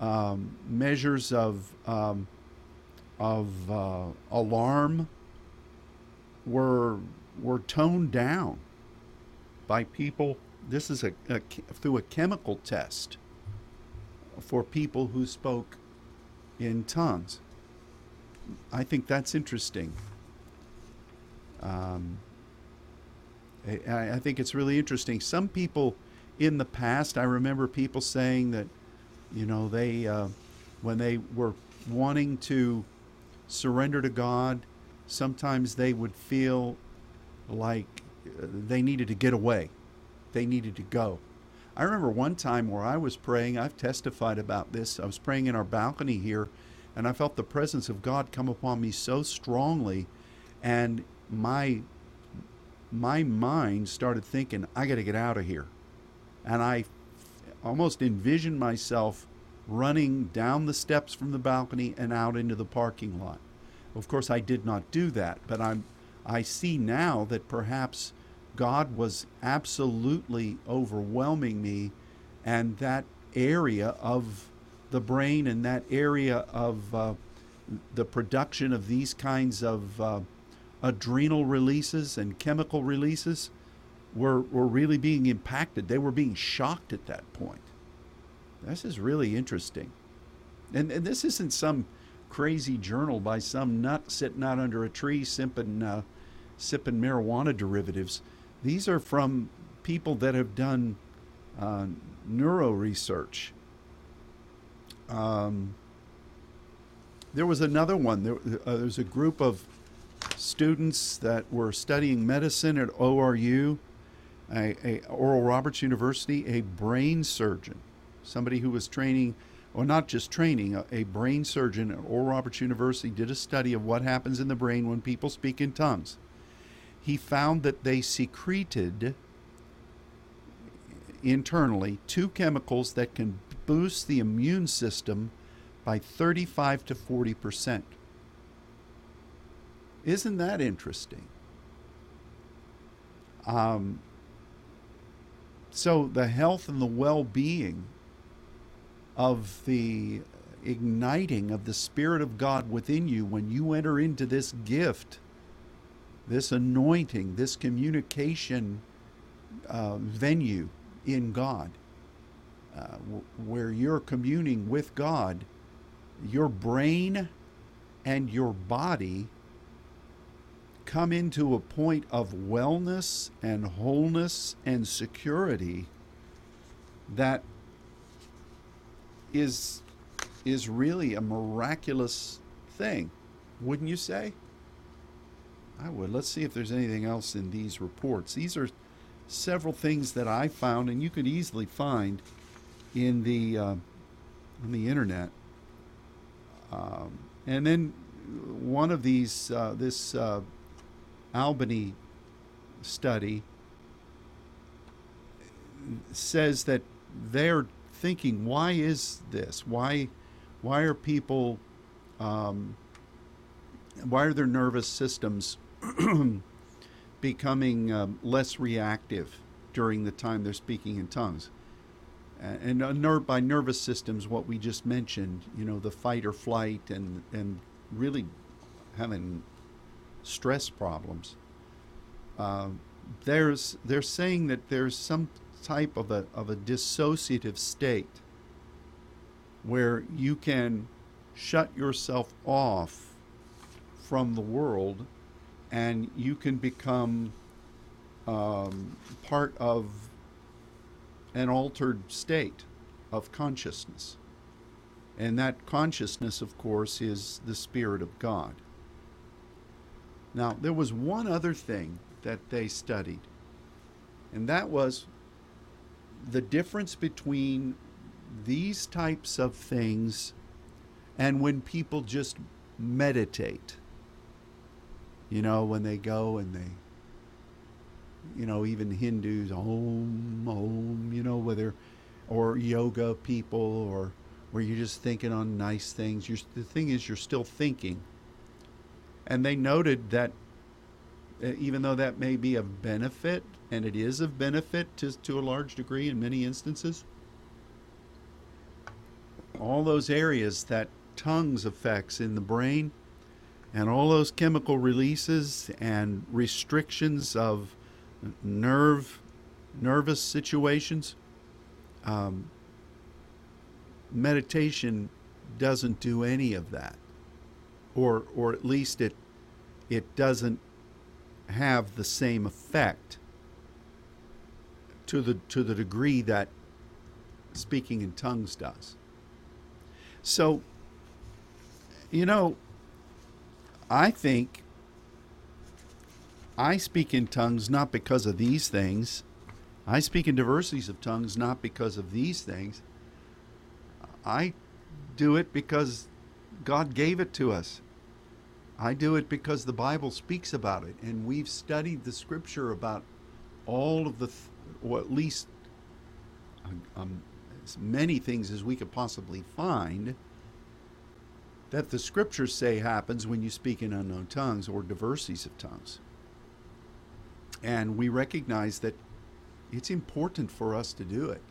um, measures of um, of uh, alarm were were toned down by people. This is a, a through a chemical test for people who spoke in tongues. I think that's interesting. Um, I, I think it's really interesting. Some people in the past, I remember people saying that, you know, they uh, when they were wanting to surrender to God, sometimes they would feel like uh, they needed to get away. They needed to go. I remember one time where I was praying, I've testified about this. I was praying in our balcony here, and I felt the presence of God come upon me so strongly, and my my mind started thinking, I got to get out of here. And I almost envisioned myself running down the steps from the balcony and out into the parking lot. Of course, I did not do that, but I'm, I see now that perhaps God was absolutely overwhelming me, and that area of the brain and that area of uh, the production of these kinds of uh, adrenal releases and chemical releases were, were really being impacted. They were being shocked at that point. This is really interesting. And, and this isn't some crazy journal by some nut sitting out under a tree sipping, uh, sipping marijuana derivatives. These are from people that have done uh, neuro research. Um, there was another one. There, uh, there's a group of students that were studying medicine at ORU, a, a Oral Roberts University, a brain surgeon, somebody who was training, or not just training, a, a brain surgeon at Oral Roberts University did a study of what happens in the brain when people speak in tongues. He found that they secreted internally two chemicals that can boost the immune system by 35 to 40 percent. Isn't that interesting? Um, so, the health and the well being of the igniting of the Spirit of God within you when you enter into this gift, this anointing, this communication uh, venue in God, uh, w- where you're communing with God, your brain and your body come into a point of wellness and wholeness and security that is is really a miraculous thing wouldn't you say? I would. Let's see if there's anything else in these reports. These are several things that i found and you could easily find in the uh, on the internet. Um, and then one of these uh, this uh, Albany study says that they're thinking, why is this? Why, why are people, um, why are their nervous systems <clears throat> becoming um, less reactive during the time they're speaking in tongues? And ner- by nervous systems, what we just mentioned, you know, the fight or flight, and and really having stress problems. Uh, there's they're saying that there's some type of a of a dissociative state where you can shut yourself off from the world and you can become um, part of an altered state of consciousness. And that consciousness, of course, is the Spirit of God. Now, there was one other thing that they studied, and that was the difference between these types of things and when people just meditate. You know, when they go and they, you know, even Hindus, om, om, you know, whether, or yoga people or where you're just thinking on nice things. You're, the thing is, you're still thinking. And they noted that uh, even though that may be of benefit, and it is of benefit to, to a large degree in many instances, all those areas that tongues affects in the brain and all those chemical releases and restrictions of nerve nervous situations um, meditation doesn't do any of that or or at least it it doesn't have the same effect to the to the degree that speaking in tongues does. So you know i think i speak in tongues not because of these things. I speak in diversities of tongues not because of these things. I do it because god gave it to us I do it because the Bible speaks about it, and we've studied the Scripture about all of the, th- or at least um, um, as many things as we could possibly find that the Scriptures say happens when you speak in unknown tongues or diversities of tongues. And we recognize that it's important for us to do it.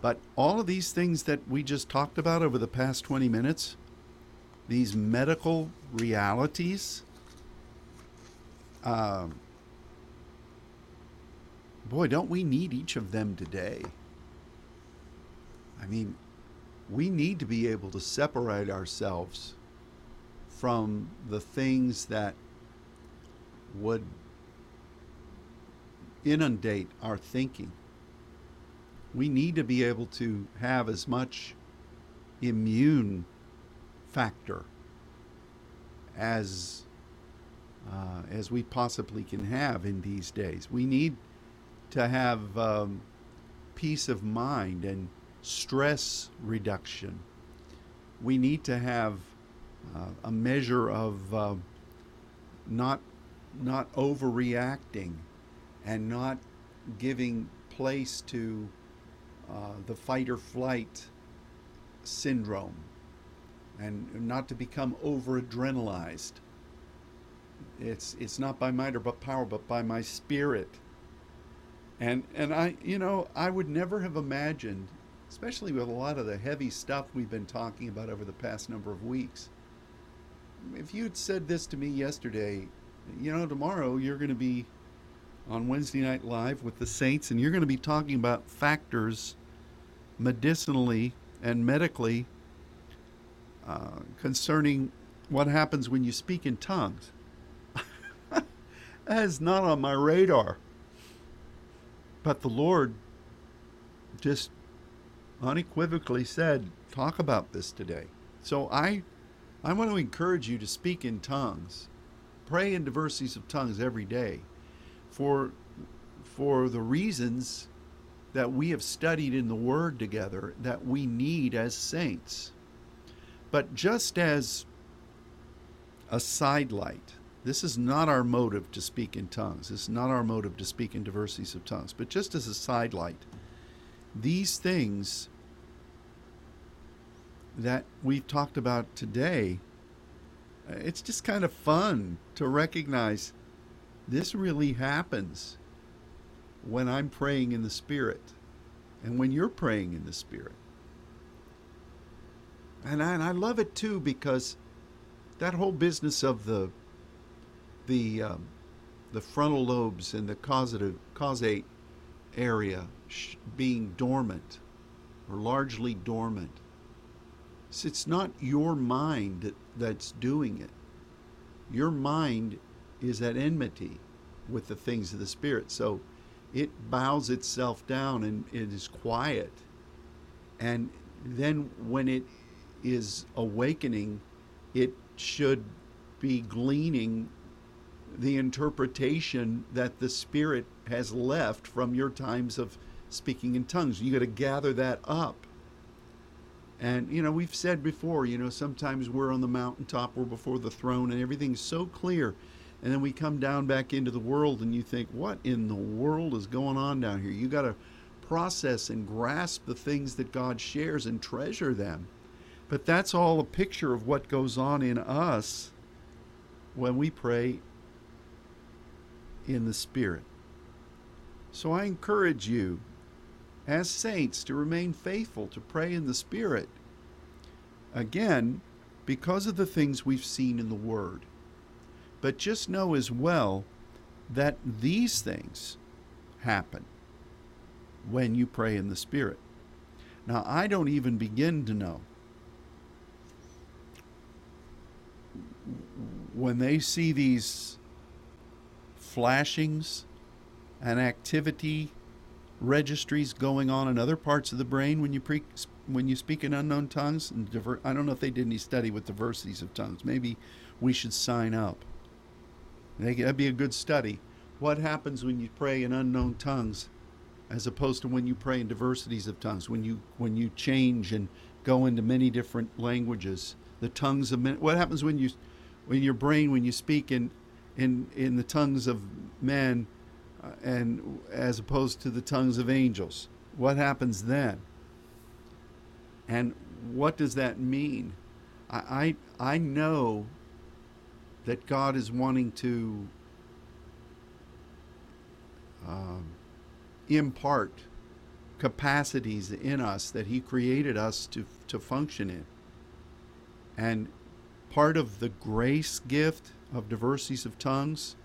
But all of these things that we just talked about over the past 20 minutes, these medical realities. Um, boy, don't we need each of them today? I mean, we need to be able to separate ourselves from the things that would inundate our thinking. We need to be able to have as much immune factor as uh, as we possibly can have in these days. We need to have um, peace of mind and stress reduction. We need to have uh, a measure of uh, not not overreacting and not giving place to uh, the fight or flight syndrome and not to become over adrenalized. It's it's not by might or but power, but by my spirit. And and I you know I would never have imagined, especially with a lot of the heavy stuff we've been talking about over the past number of weeks. If you'd said this to me yesterday, you know tomorrow you're going to be on Wednesday Night Live with the Saints, and you're going to be talking about factors medicinally and medically uh, concerning what happens when you speak in tongues. <laughs> that is not on my radar. But the Lord just unequivocally said, talk about this today. So I I want to encourage you to speak in tongues. Pray in diversities of tongues every day for for the reasons that we have studied in the word together that we need as saints. But just as a sidelight, this is not our motive to speak in tongues. This is not our motive to speak in diversities of tongues. But just as a sidelight, these things that we've talked about today, uh, it's just kind of fun to recognize this really happens when I'm praying in the Spirit and when you're praying in the Spirit. And I, and I love it too because that whole business of the the um, the frontal lobes and the causative causate area sh- being dormant or largely dormant. So it's not your mind that, that's doing it. Your mind is at enmity with the things of the spirit. So it bows itself down and it is quiet. And then when it is awakening, it should be gleaning the interpretation that the Spirit has left from your times of speaking in tongues. You got to gather that up. And, you know, we've said before, you know, sometimes we're on the mountaintop, we're before the throne, and everything's so clear. And then we come down back into the world, and you think, what in the world is going on down here? You got to process and grasp the things that God shares and treasure them. But that's all a picture of what goes on in us when we pray in the Spirit. So I encourage you, as saints, to remain faithful to pray in the Spirit. Again, because of the things we've seen in the Word. But just know as well that these things happen when you pray in the Spirit. Now, I don't even begin to know when they see these flashings and activity registries going on in other parts of the brain when you pre- when you speak in unknown tongues and diver- I don't know if they did any study with diversities of tongues. Maybe we should sign up. That'd be a good study. What happens when you pray in unknown tongues as opposed to when you pray in diversities of tongues, when you when you change and go into many different languages, the tongues of men. What happens when you when your brain when you speak in in in the tongues of men uh, and as opposed to the tongues of angels? What happens then? And what does that mean? I I, I know that God is wanting to um, impart capacities in us that He created us to, to function in. And part of the grace gift of diversities of tongues,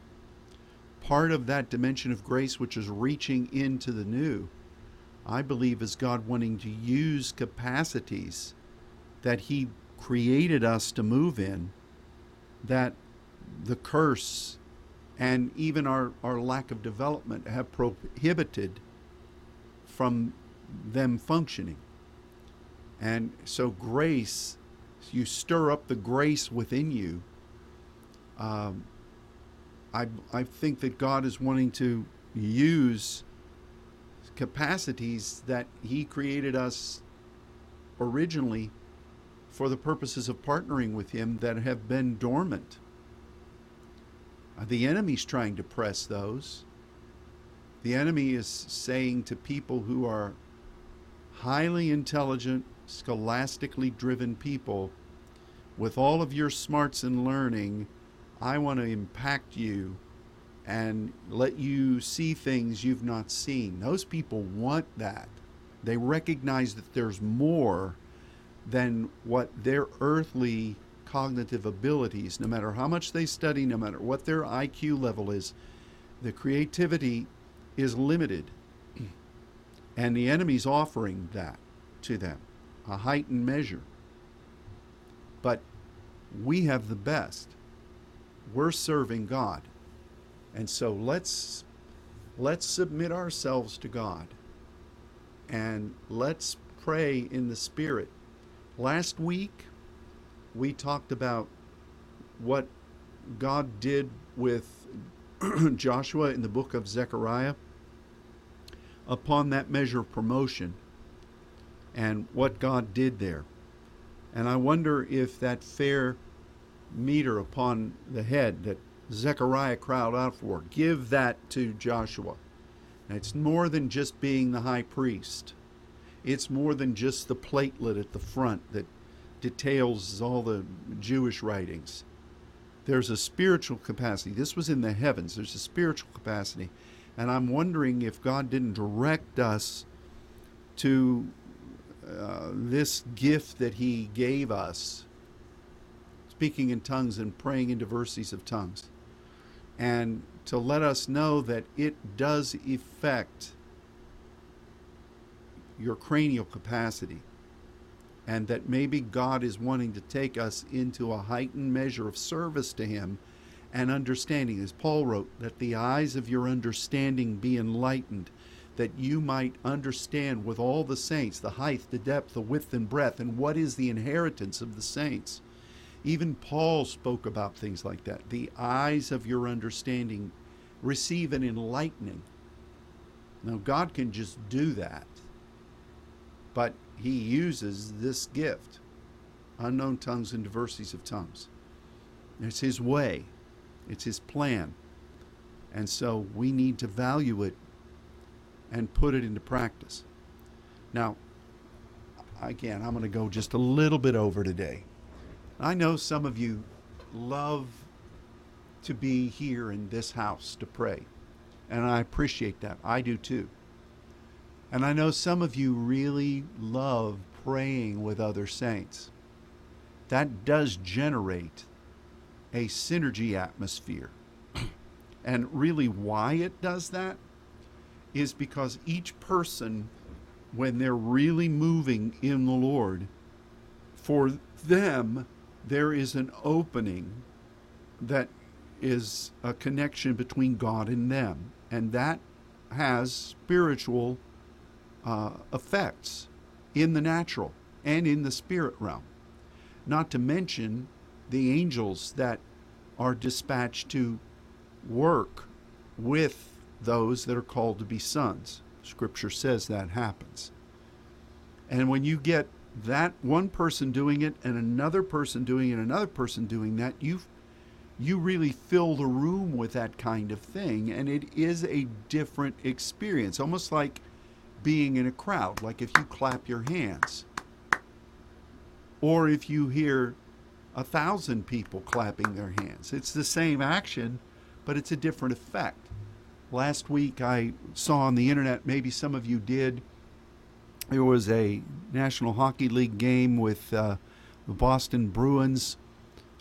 part of that dimension of grace, which is reaching into the new, I believe is God wanting to use capacities that He created us to move in that the curse and even our, our lack of development have prohibited from them functioning. And so, grace, you stir up the grace within you. Um, I, I think that God is wanting to use capacities that He created us originally for the purposes of partnering with Him that have been dormant. The enemy's trying to press those. The enemy is saying to people who are highly intelligent, scholastically driven people, with all of your smarts and learning, I want to impact you and let you see things you've not seen. Those people want that. They recognize that there's more than what their earthly cognitive abilities, no matter how much they study, no matter what their IQ level is, the creativity is limited. <clears throat> And the enemy's offering that to them, a heightened measure. But we have the best. We're serving God. And so let's let's submit ourselves to God and let's pray in the spirit. Last week we talked about what God did with <clears throat> Joshua in the book of Zechariah upon that measure of promotion and what God did there. And I wonder if that fair mitre upon the head that Zechariah cried out for, give that to Joshua. And it's more than just being the high priest. It's more than just the platelet at the front that details all the Jewish writings. There's a spiritual capacity. This was in the heavens. There's a spiritual capacity. And I'm wondering if God didn't direct us to uh, this gift that He gave us, speaking in tongues and praying in diversities of tongues, and to let us know that it does affect your cranial capacity and that maybe God is wanting to take us into a heightened measure of service to Him and understanding. As Paul wrote, that the eyes of your understanding be enlightened, that you might understand with all the saints the height, the depth, the width, and breadth, and what is the inheritance of the saints. Even Paul spoke about things like that. The eyes of your understanding receive an enlightening. Now, God can just do that. But he uses this gift unknown tongues and diversities of tongues. It's his way, it's his plan. And so we need to value it and put it into practice. Now, again, I'm going to go just a little bit over today. I know some of you love to be here in this house to pray, and I appreciate that. I do too. And I know some of you really love praying with other saints. That does generate a synergy atmosphere. <clears throat> and really, why it does that is because each person, when they're really moving in the Lord, for them, there is an opening that is a connection between God and them. And that has spiritual uh, effects in the natural and in the spirit realm. Not to mention the angels that are dispatched to work with those that are called to be sons. Scripture says that happens. And when you get that one person doing it and another person doing it, another person doing that, you you really fill the room with that kind of thing and it is a different experience, almost like being in a crowd, like if you clap your hands or if you hear a thousand people clapping their hands. It's the same action, but it's a different effect. Last week I saw on the internet, maybe some of you did, there was a National Hockey League game with uh, the Boston Bruins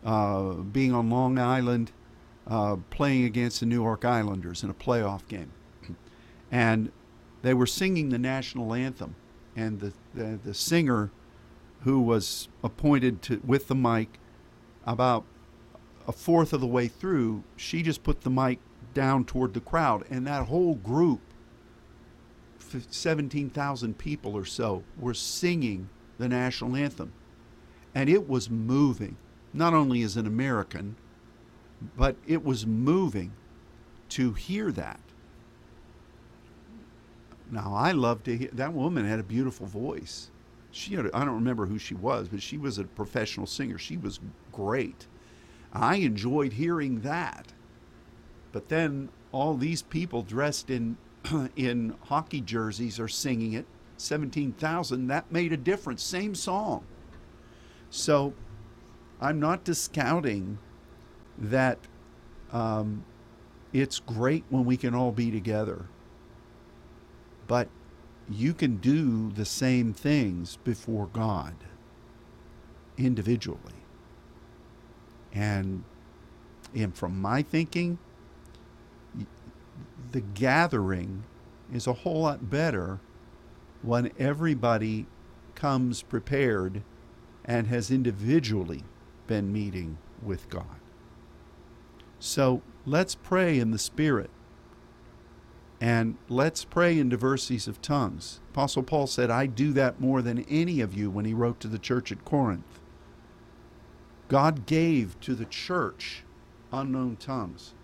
uh, being on Long Island, uh, playing against the New York Islanders in a playoff game. And they were singing the national anthem, and the, the, the singer who was appointed to with the mic about a fourth of the way through, she just put the mic down toward the crowd, and that whole group, 17,000 people or so, were singing the national anthem. And it was moving, not only as an American, but it was moving to hear that. Now, I love to hear that woman had a beautiful voice. She had, I don't remember who she was, but she was a professional singer. She was great. I enjoyed hearing that. But then all these people dressed in <clears throat> in hockey jerseys are singing it. 17,000, that made a difference. Same song. So I'm not discounting that um, it's great when we can all be together. But you can do the same things before God individually. And, and from my thinking, the gathering is a whole lot better when everybody comes prepared and has individually been meeting with God. So let's pray in the Spirit and let's pray in diversities of tongues. Apostle Paul said, I do that more than any of you when he wrote to the church at Corinth. God gave to the church unknown tongues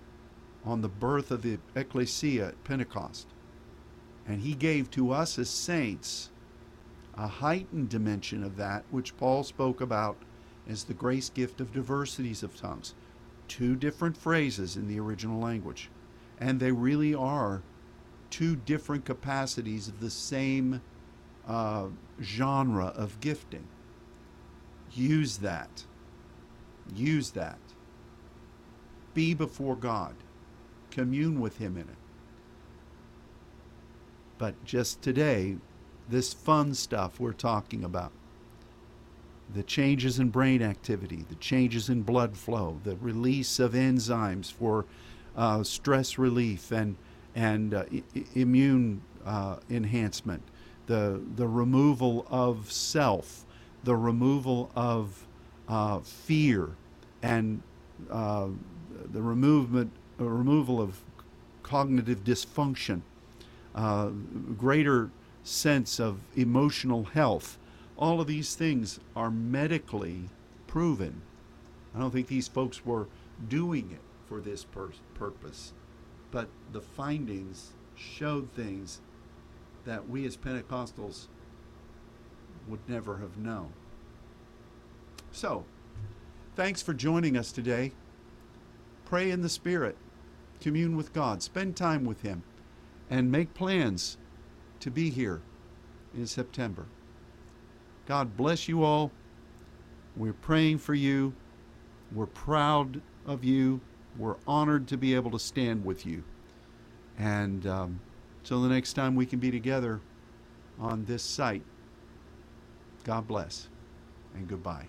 on the birth of the ecclesia at Pentecost. And he gave to us as saints a heightened dimension of that, which Paul spoke about as the grace gift of diversities of tongues. Two different phrases in the original language. And they really are two different capacities of the same uh, genre of gifting. Use that. Use that. Be before God. Commune with Him in it. But just today, this fun stuff we're talking about the changes in brain activity, the changes in blood flow, the release of enzymes for uh, stress relief and and uh, I- immune uh, enhancement, the the removal of self, the removal of uh, fear, and uh, the uh, removal of cognitive dysfunction, uh, greater sense of emotional health. All of these things are medically proven. I don't think these folks were doing it for this pur- purpose but the findings showed things that we as Pentecostals would never have known. So, thanks for joining us today. Pray in the Spirit, commune with God, spend time with Him, and make plans to be here in September. God bless you all. We're praying for you. We're proud of you. We're honored to be able to stand with you. And um, till the next time we can be together on this site, God bless and goodbye.